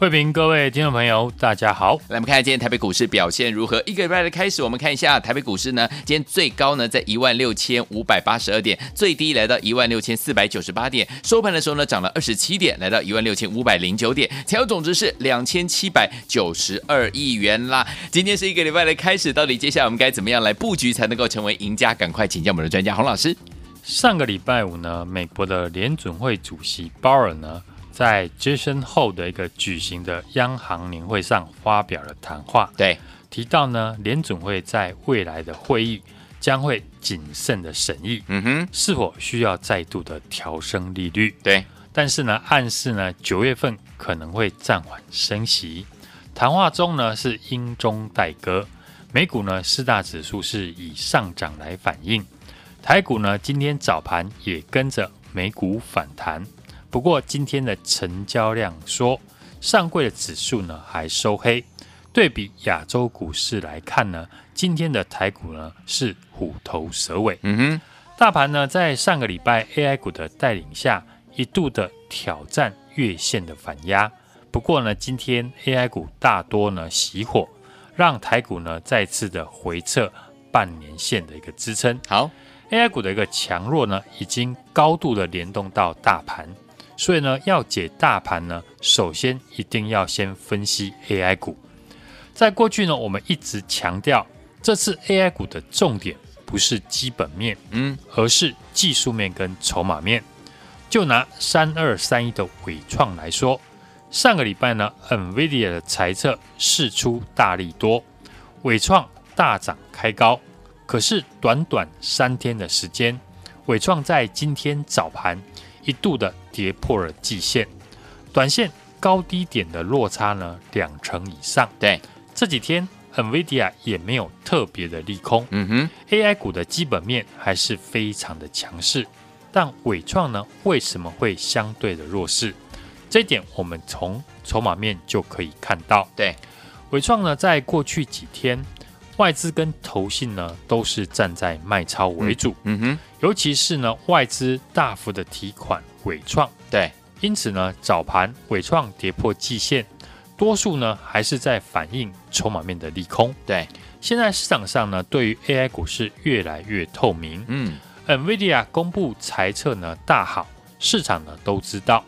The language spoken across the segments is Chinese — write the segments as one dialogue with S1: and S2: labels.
S1: 慧平，各位听众朋友，大家好。
S2: 来，我们看一下今天台北股市表现如何？一个礼拜的开始，我们看一下台北股市呢，今天最高呢在一万六千五百八十二点，最低来到一万六千四百九十八点，收盘的时候呢涨了二十七点，来到一万六千五百零九点，成交总值是两千七百九十二亿元啦。今天是一个礼拜的开始，到底接下来我们该怎么样来布局才能够成为赢家？赶快请教我们的专家洪老师。
S1: 上个礼拜五呢，美国的联准会主席鲍尔呢。在 Jackson Hole 的一个举行的央行年会上发表了谈话，
S2: 对，
S1: 提到呢，联准会在未来的会议将会谨慎的审议，嗯哼，是否需要再度的调升利率，
S2: 对，
S1: 但是呢，暗示呢，九月份可能会暂缓升息。谈话中呢，是英中带歌，美股呢四大指数是以上涨来反应，台股呢今天早盘也跟着美股反弹。不过今天的成交量说，上柜的指数呢还收黑。对比亚洲股市来看呢，今天的台股呢是虎头蛇尾。嗯哼，大盘呢在上个礼拜 AI 股的带领下，一度的挑战月线的反压。不过呢，今天 AI 股大多呢熄火，让台股呢再次的回撤半年线的一个支撑。
S2: 好
S1: ，AI 股的一个强弱呢，已经高度的联动到大盘。所以呢，要解大盘呢，首先一定要先分析 AI 股。在过去呢，我们一直强调，这次 AI 股的重点不是基本面，嗯，而是技术面跟筹码面。就拿三二三一的伟创来说，上个礼拜呢，NVIDIA 的财测释出大利多，伟创大涨开高。可是短短三天的时间，伟创在今天早盘。一度的跌破了季线，短线高低点的落差呢，两成以上。
S2: 对，
S1: 这几天 NVIDIA 也没有特别的利空。嗯哼，AI 股的基本面还是非常的强势，但伟创呢，为什么会相对的弱势？这一点我们从筹码面就可以看到。
S2: 对，
S1: 伟创呢，在过去几天。外资跟投信呢，都是站在卖超为主，嗯，嗯哼，尤其是呢，外资大幅的提款纬创，
S2: 对，
S1: 因此呢，早盘伟创跌破季线，多数呢还是在反映筹码面的利空，
S2: 对，
S1: 现在市场上呢，对于 AI 股市越来越透明，嗯，NVIDIA 公布财测呢大好，市场呢都知道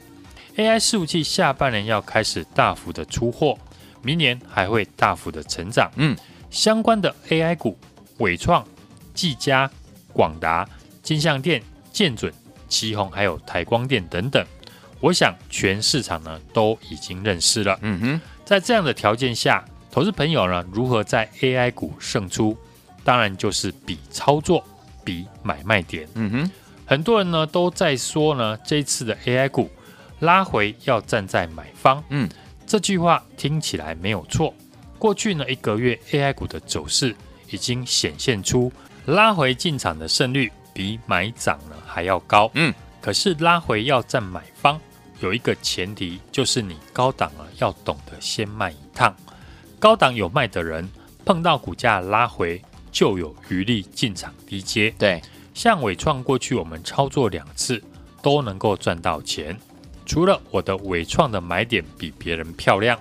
S1: ，AI 伺服器下半年要开始大幅的出货，明年还会大幅的成长，嗯。相关的 AI 股，伟创、技嘉、广达、金像电、建准、奇鋐，还有台光电等等，我想全市场呢都已经认识了。嗯哼，在这样的条件下，投资朋友呢如何在 AI 股胜出？当然就是比操作，比买卖点。嗯哼，很多人呢都在说呢，这次的 AI 股拉回要站在买方。嗯，这句话听起来没有错。过去呢一个月，AI 股的走势已经显现出拉回进场的胜率比买涨呢还要高。嗯，可是拉回要占买方，有一个前提，就是你高档啊要懂得先卖一趟。高档有卖的人，碰到股价拉回就有余力进场低接。
S2: 对，
S1: 像伟创过去我们操作两次都能够赚到钱，除了我的伟创的买点比别人漂亮。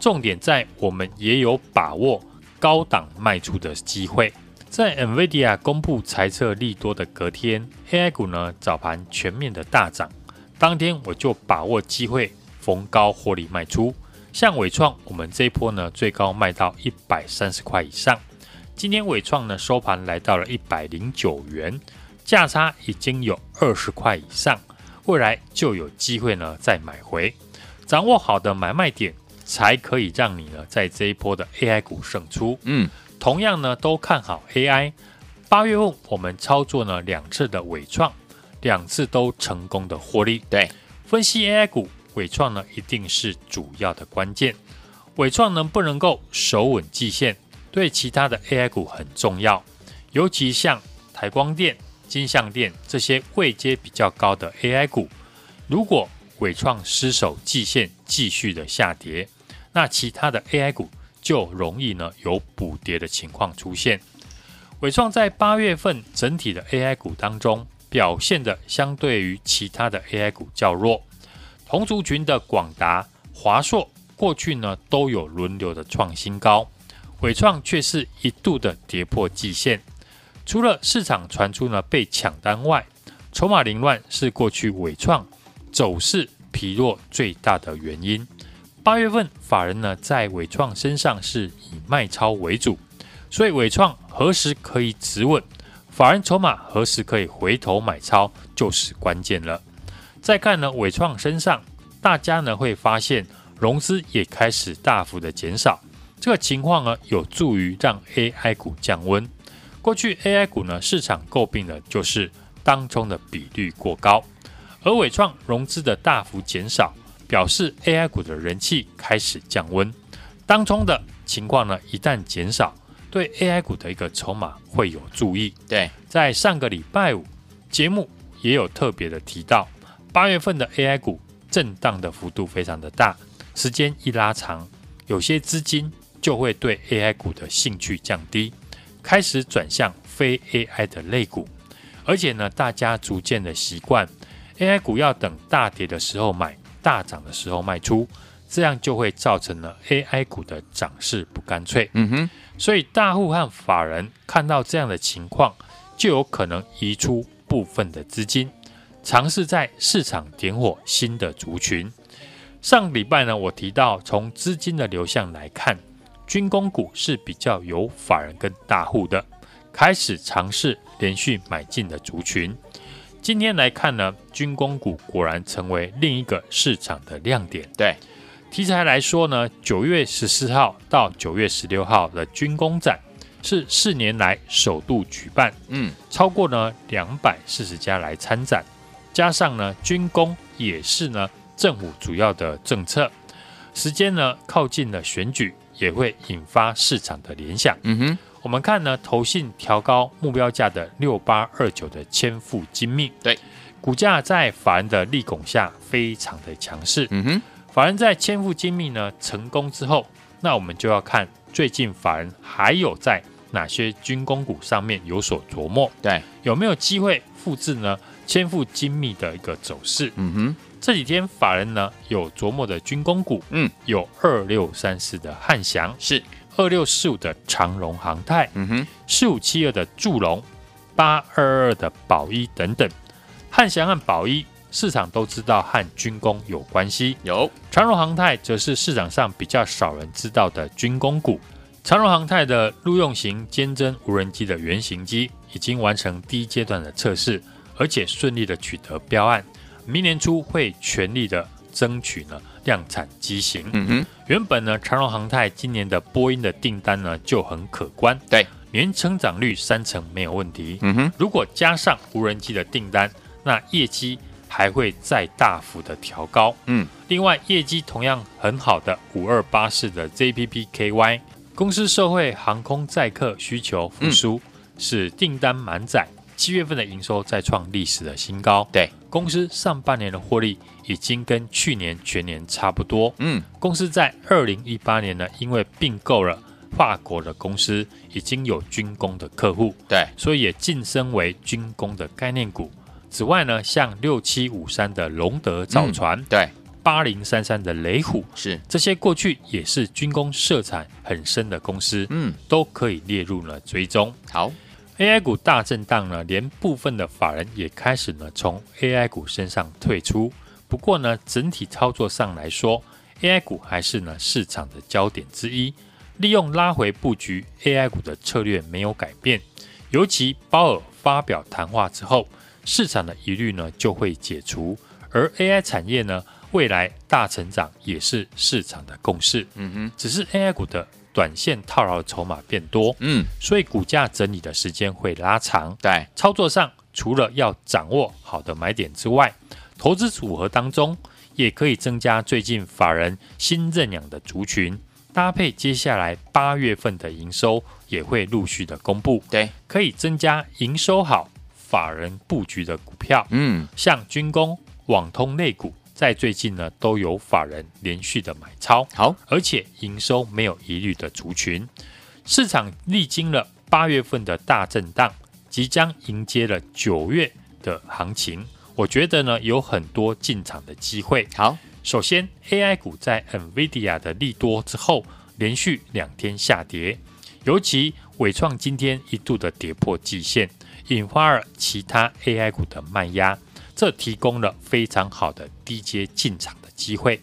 S1: 重点在我们也有把握高档卖出的机会。在 NVIDIA 公布财测利多的隔天，AI 股呢早盘全面的大涨，当天我就把握机会逢高获利卖出。像伟创，我们这一波呢最高卖到一百三十块以上，今天伟创呢收盘来到了一百零九元，价差已经有二十块以上，未来就有机会呢再买回。掌握好的买卖点。才可以让你呢在这一波的 AI 股胜出。嗯，同样呢都看好 AI。八月份我们操作呢两次的伟创，两次都成功的获利。
S2: 对，
S1: 分析 AI 股，伟创呢一定是主要的关键。伟创能不能够守稳季线，对其他的 AI 股很重要。尤其像台光电、金像电这些位阶比较高的 AI 股，如果伟创失守季线，继续的下跌，那其他的 AI 股就容易呢有补跌的情况出现。伟创在八月份整体的 AI 股当中表现的相对于其他的 AI 股较弱，同族群的广达、华硕过去呢都有轮流的创新高，伟创却是一度的跌破季线。除了市场传出呢被抢单外，筹码凌乱是过去伟创走势疲弱最大的原因。八月份法人呢在伟创身上是以卖超为主，所以伟创何时可以止稳，法人筹码何时可以回头买超就是关键了。再看呢伟创身上，大家呢会发现融资也开始大幅的减少，这个情况呢有助于让 AI 股降温。过去 AI 股呢，市场诟病的就是当中的比率过高，而伟创融资的大幅减少，表示 AI 股的人气开始降温。当中的情况呢，一旦减少，对 AI 股的一个筹码会有注意。
S2: 对，
S1: 在上个礼拜五节目也有特别的提到，八月份的 AI 股震荡的幅度非常的大，时间一拉长，有些资金就会对 AI 股的兴趣降低。开始转向非 AI 的类股，而且呢，大家逐渐的习惯 AI 股要等大跌的时候买，大涨的时候卖出，这样就会造成了 AI 股的涨势不干脆。嗯哼，所以大户和法人看到这样的情况，就有可能移出部分的资金，尝试在市场点火新的族群。上礼拜呢，我提到从资金的流向来看。军工股是比较有法人跟大户的，开始尝试连续买进的族群。今天来看呢，军工股果然成为另一个市场的亮点。
S2: 对，
S1: 题材来说呢，九月十四号到九月十六号的军工展是四年来首度举办，嗯，超过呢两百四十家来参展，加上呢军工也是呢政府主要的政策，时间呢靠近了选举。也会引发市场的联想。嗯哼，我们看呢，投信调高目标价的六八二九的千富精密，
S2: 对，
S1: 股价在法人的力拱下非常的强势。嗯哼，法人在千富精密呢成功之后，那我们就要看最近法人还有在哪些军工股上面有所琢磨，
S2: 对，
S1: 有没有机会复制呢千富精密的一个走势？嗯哼。这几天法人呢有琢磨的军工股，嗯，有二六三四的汉翔，
S2: 是
S1: 二六四五的长荣航太，嗯哼，四五七二的祝融，八二二的宝一等等。汉翔和宝一市场都知道和军工有关系，
S2: 有
S1: 长荣航太则是市场上比较少人知道的军工股。长荣航太的陆用型监侦无人机的原型机已经完成第一阶段的测试，而且顺利的取得标案。明年初会全力的争取呢量产机型。嗯哼，原本呢长荣航太今年的波音的订单呢就很可观，
S2: 对，
S1: 年成长率三成没有问题。嗯哼，如果加上无人机的订单，那业绩还会再大幅的调高。嗯，另外业绩同样很好的五二八式的 JPPKY 公司受惠航空载客需求复苏，使订单满载。七月份的营收再创历史的新高。
S2: 对，
S1: 公司上半年的获利已经跟去年全年差不多。嗯，公司在二零一八年呢，因为并购了法国的公司，已经有军工的客户。
S2: 对，
S1: 所以也晋升为军工的概念股。此外呢，像六七五三的龙德造船，
S2: 嗯、对，
S1: 八零三三的雷虎，
S2: 是
S1: 这些过去也是军工色彩很深的公司。嗯，都可以列入了追踪。
S2: 好。
S1: AI 股大震荡呢，连部分的法人也开始呢从 AI 股身上退出。不过呢，整体操作上来说，AI 股还是呢市场的焦点之一。利用拉回布局 AI 股的策略没有改变。尤其鲍尔发表谈话之后，市场的疑虑呢就会解除。而 AI 产业呢，未来大成长也是市场的共识。嗯哼，只是 AI 股的。短线套牢的筹码变多，嗯，所以股价整理的时间会拉长。
S2: 对，
S1: 操作上除了要掌握好的买点之外，投资组合当中也可以增加最近法人新认养的族群，搭配接下来八月份的营收也会陆续的公布。
S2: 对，
S1: 可以增加营收好法人布局的股票。嗯，像军工、网通类股在最近呢都有法人连续的买超，
S2: 好，
S1: 而且营收没有疑虑的族群，市场历经了八月份的大震荡，即将迎接了九月的行情，我觉得呢有很多进场的机会。
S2: 好，
S1: 首先 AI 股在 NVIDIA 的利多之后，连续两天下跌，尤其伟创今天一度的跌破季线，引发了其他 AI 股的卖压。这提供了非常好的低阶进场的机会。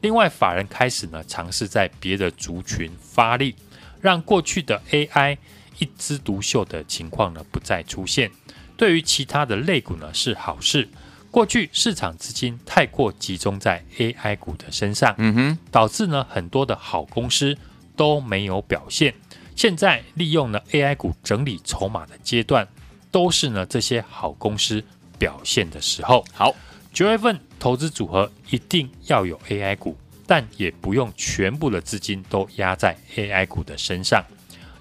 S1: 另外，法人开始呢尝试在别的族群发力，让过去的 AI 一枝独秀的情况呢不再出现。对于其他的类股呢是好事。过去市场资金太过集中在 AI 股的身上，嗯哼，导致呢很多的好公司都没有表现。现在利用呢 AI 股整理筹码的阶段，都是呢这些好公司。表现的时候，
S2: 好，
S1: 九月份投资组合一定要有 AI 股，但也不用全部的资金都压在 AI 股的身上，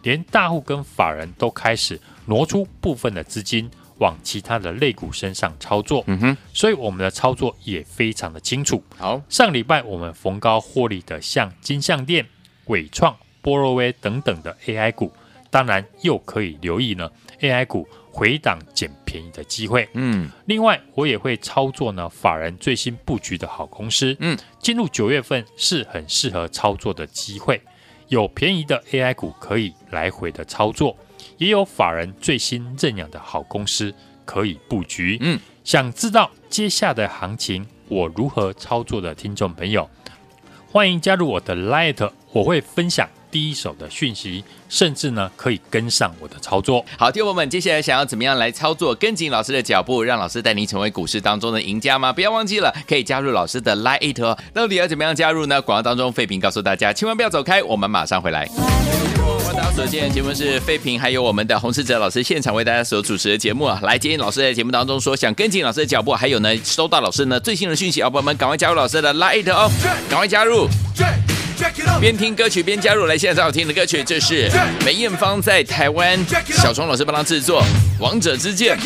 S1: 连大户跟法人都开始挪出部分的资金往其他的类股身上操作。嗯哼，所以我们的操作也非常的清楚。
S2: 好，
S1: 上礼拜我们逢高获利的，像金像电、伟创、波若威等等的 AI 股，当然又可以留意呢 AI 股。回档捡便宜的机会，嗯，另外我也会操作呢，法人最新布局的好公司，嗯，进入九月份是很适合操作的机会，有便宜的 AI 股可以来回的操作，也有法人最新认养的好公司可以布局，嗯，想知道接下来的行情我如何操作的听众朋友，欢迎加入我的 Light，我会分享。第一手的讯息，甚至呢可以跟上我的操作。
S2: 好，听友们，接下来想要怎么样来操作，跟紧老师的脚步，让老师带您成为股市当中的赢家吗？不要忘记了，可以加入老师的 Line It 哦。到底要怎么样加入呢？广告当中，废品告诉大家，千万不要走开，我们马上回来。我大家所见的节目是废平，还有我们的洪世哲老师现场为大家所主持的节目啊。来，今天老师在节目当中说，想跟紧老师的脚步，还有呢，收到老师呢最新的讯息，好朋友们赶快加入老师的 Line 哦，赶快加入。边听歌曲边加入，来，现在最好听的歌曲，这是梅艳芳在台湾小虫老师帮他制作《王者之剑》，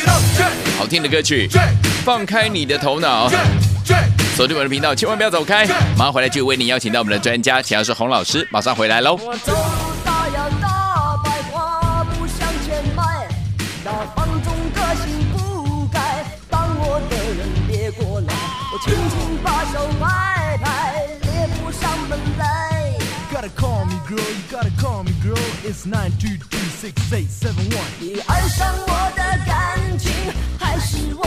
S2: 好听的歌曲，放开你的头脑，锁定我的频道，千万不要走开，马上回来就为你邀请到我们的专家，请到是洪老师，马上回来喽。
S3: 你爱上我的感情，还是我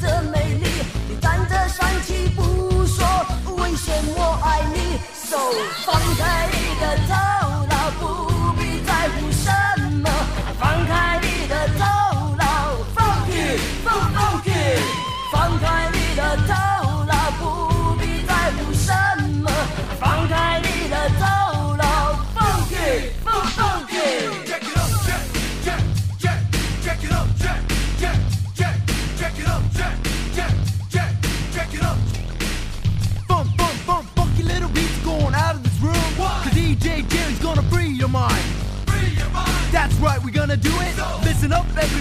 S3: 的美丽？你站着生气不说，危险我爱你。So 放开你的头脑，不必在乎什么。放开你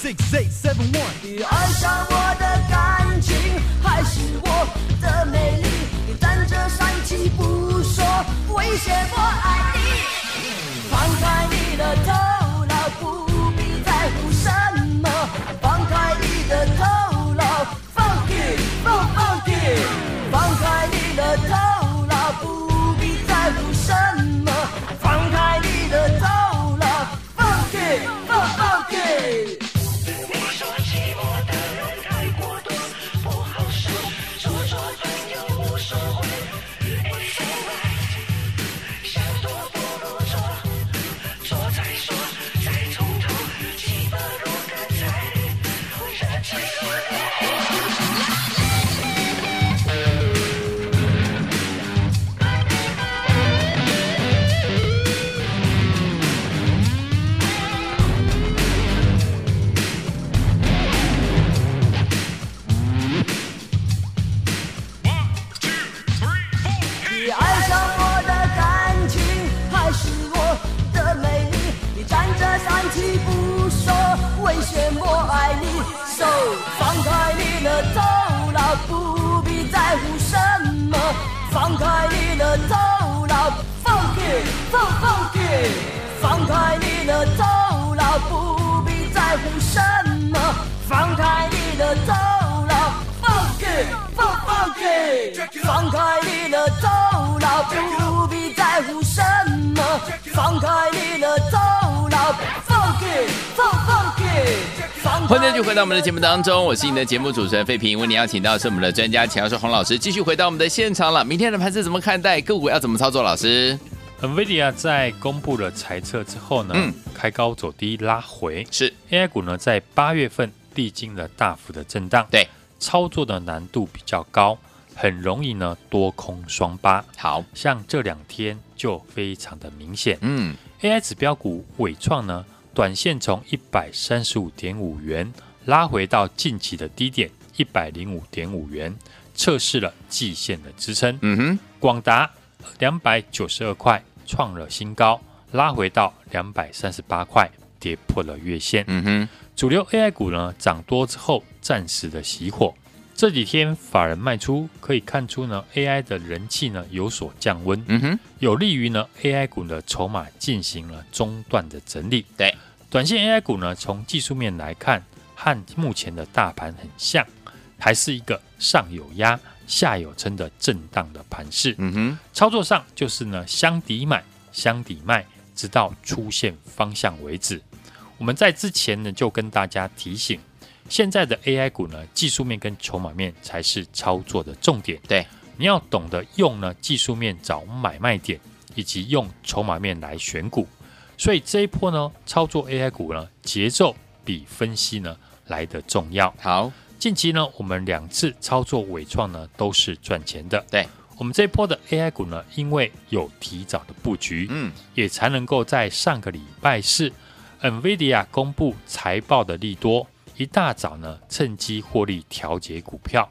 S3: six eight seven one。你爱上我的感情，还是我的美丽？你站着生气不说，威胁我爱你。放开你的头脑，不必在乎什么。放。开你的放放开，放开你的头脑，不必在乎什么，放开你的头脑，放开，放放开，放开你的头脑，不必在乎什么，放开你的头脑，放开，放放开。
S2: 欢迎继续回到我们的节目当中，我是你的节目主持人费平。为你邀请到是我们的专家钱教授洪老师，继续回到我们的现场了。明天的盘势怎么看待？个股要怎么操作？老师
S1: ，NVIDIA 在公布了财测之后呢，嗯、开高走低拉回，
S2: 是。
S1: AI 股呢在八月份历经了大幅的震荡，
S2: 对，
S1: 操作的难度比较高，很容易呢多空双八。
S2: 好。
S1: 像这两天就非常的明显，
S2: 嗯
S1: ，AI 指标股伟创呢。短线从一百三十五点五元拉回到近期的低点一百零五点五元，测试了季线的支撑。
S2: 嗯哼，
S1: 广达两百九十二块创了新高，拉回到两百三十八块，跌破了月线。
S2: 嗯哼，
S1: 主流 AI 股呢涨多之后暂时的熄火，这几天法人卖出，可以看出呢 AI 的人气呢有所降温。
S2: 嗯哼，
S1: 有利于呢 AI 股的筹码进行了中段的整理。
S2: 对。
S1: 短线 AI 股呢，从技术面来看，和目前的大盘很像，还是一个上有压、下有撑的震荡的盘势。
S2: 嗯哼，
S1: 操作上就是呢，箱底买、箱底卖，直到出现方向为止。我们在之前呢，就跟大家提醒，现在的 AI 股呢，技术面跟筹码面才是操作的重点。
S2: 对，
S1: 你要懂得用呢技术面找买卖点，以及用筹码面来选股。所以这一波呢，操作 AI 股呢，节奏比分析呢来得重要。
S2: 好，
S1: 近期呢，我们两次操作伟创呢都是赚钱的。
S2: 对，
S1: 我们这一波的 AI 股呢，因为有提早的布局，
S2: 嗯，
S1: 也才能够在上个礼拜四，NVIDIA 公布财报的利多，一大早呢趁机获利调节股票。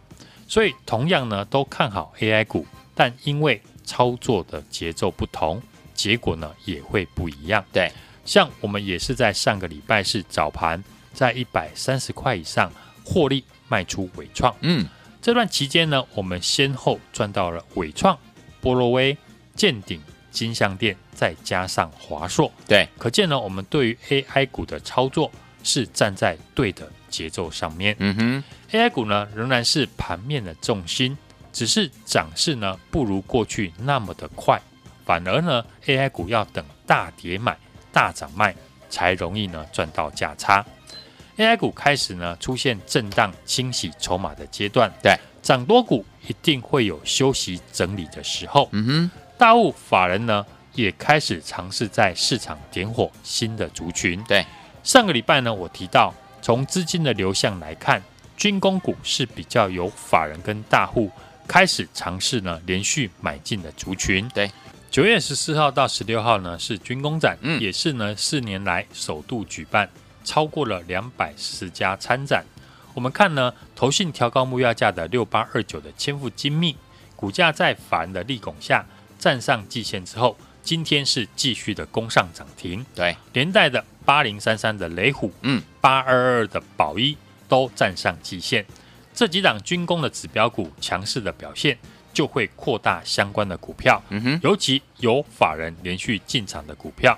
S1: 所以同样呢都看好 AI 股，但因为操作的节奏不同。结果呢也会不一样。
S2: 对，
S1: 像我们也是在上个礼拜四早盘，在一百三十块以上获利卖出伟创。
S2: 嗯，
S1: 这段期间呢，我们先后赚到了伟创、波罗威、健鼎、金像店，再加上华硕。
S2: 对，
S1: 可见呢，我们对于 AI 股的操作是站在对的节奏上面。
S2: 嗯哼
S1: ，AI 股呢仍然是盘面的重心，只是涨势呢不如过去那么的快。反而呢，AI 股要等大跌买、大涨卖，才容易呢赚到价差。AI 股开始呢出现震荡、清洗筹码的阶段。
S2: 对，
S1: 涨多股一定会有休息整理的时候。
S2: 嗯哼，
S1: 大户法人呢也开始尝试在市场点火新的族群。
S2: 对，
S1: 上个礼拜呢我提到，从资金的流向来看，军工股是比较有法人跟大户开始尝试呢连续买进的族群。
S2: 对。
S1: 九月十四号到十六号呢是军工展，
S2: 嗯，
S1: 也是呢四年来首度举办，超过了两百十家参展。我们看呢，投信调高目标价的六八二九的千富精密，股价在法人的力拱下站上季线之后，今天是继续的攻上涨停。
S2: 对，
S1: 连带的八零三三的雷虎，
S2: 嗯，八
S1: 二二的宝一都站上季线，这几档军工的指标股强势的表现。就会扩大相关的股票，
S2: 嗯哼，
S1: 尤其有法人连续进场的股票，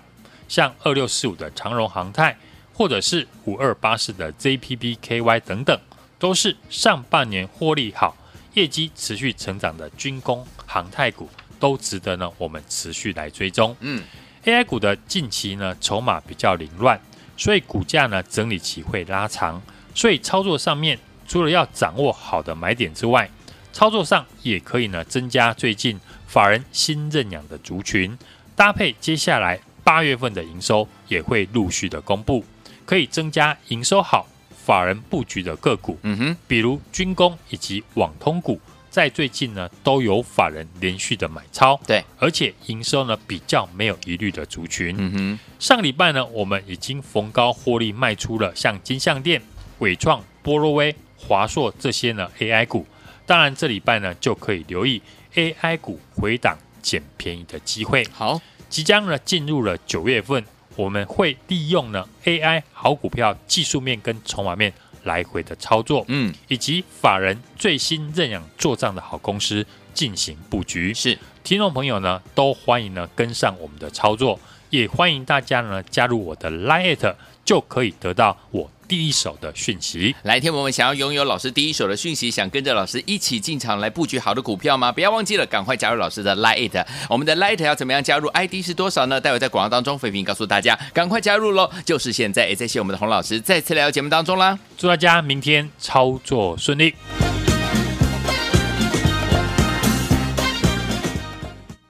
S1: 像二六四五的长荣航太，或者是五二八四的 ZPPKY 等等，都是上半年获利好、业绩持续成长的军工航太股，都值得呢我们持续来追踪。
S2: 嗯
S1: ，AI 股的近期呢筹码比较凌乱，所以股价呢整理期会拉长，所以操作上面除了要掌握好的买点之外，操作上也可以呢，增加最近法人新认养的族群，搭配接下来八月份的营收也会陆续的公布，可以增加营收好、法人布局的个股。
S2: 嗯哼，
S1: 比如军工以及网通股，在最近呢都有法人连续的买超。
S2: 对，
S1: 而且营收呢比较没有疑虑的族群。
S2: 嗯哼，
S1: 上礼拜呢我们已经逢高获利卖出了像金像电、纬创、波若威、华硕这些呢 AI 股。当然，这礼拜呢就可以留意 AI 股回档捡便宜的机会。
S2: 好，
S1: 即将呢进入了九月份，我们会利用呢 AI 好股票技术面跟筹码面来回的操作，
S2: 嗯，
S1: 以及法人最新认养做账的好公司进行布局。
S2: 是，
S1: 听众朋友呢都欢迎呢跟上我们的操作，也欢迎大家呢加入我的 Line，就可以得到我。第一手的讯息，
S2: 来，天我们想要拥有老师第一手的讯息，想跟着老师一起进场来布局好的股票吗？不要忘记了，赶快加入老师的 Lite。我们的 Lite 要怎么样加入？ID 是多少呢？待会在广告当中，飞平告诉大家，赶快加入喽！就是现在，也谢谢我们的洪老师再次来到节目当中啦！
S1: 祝大家明天操作顺利。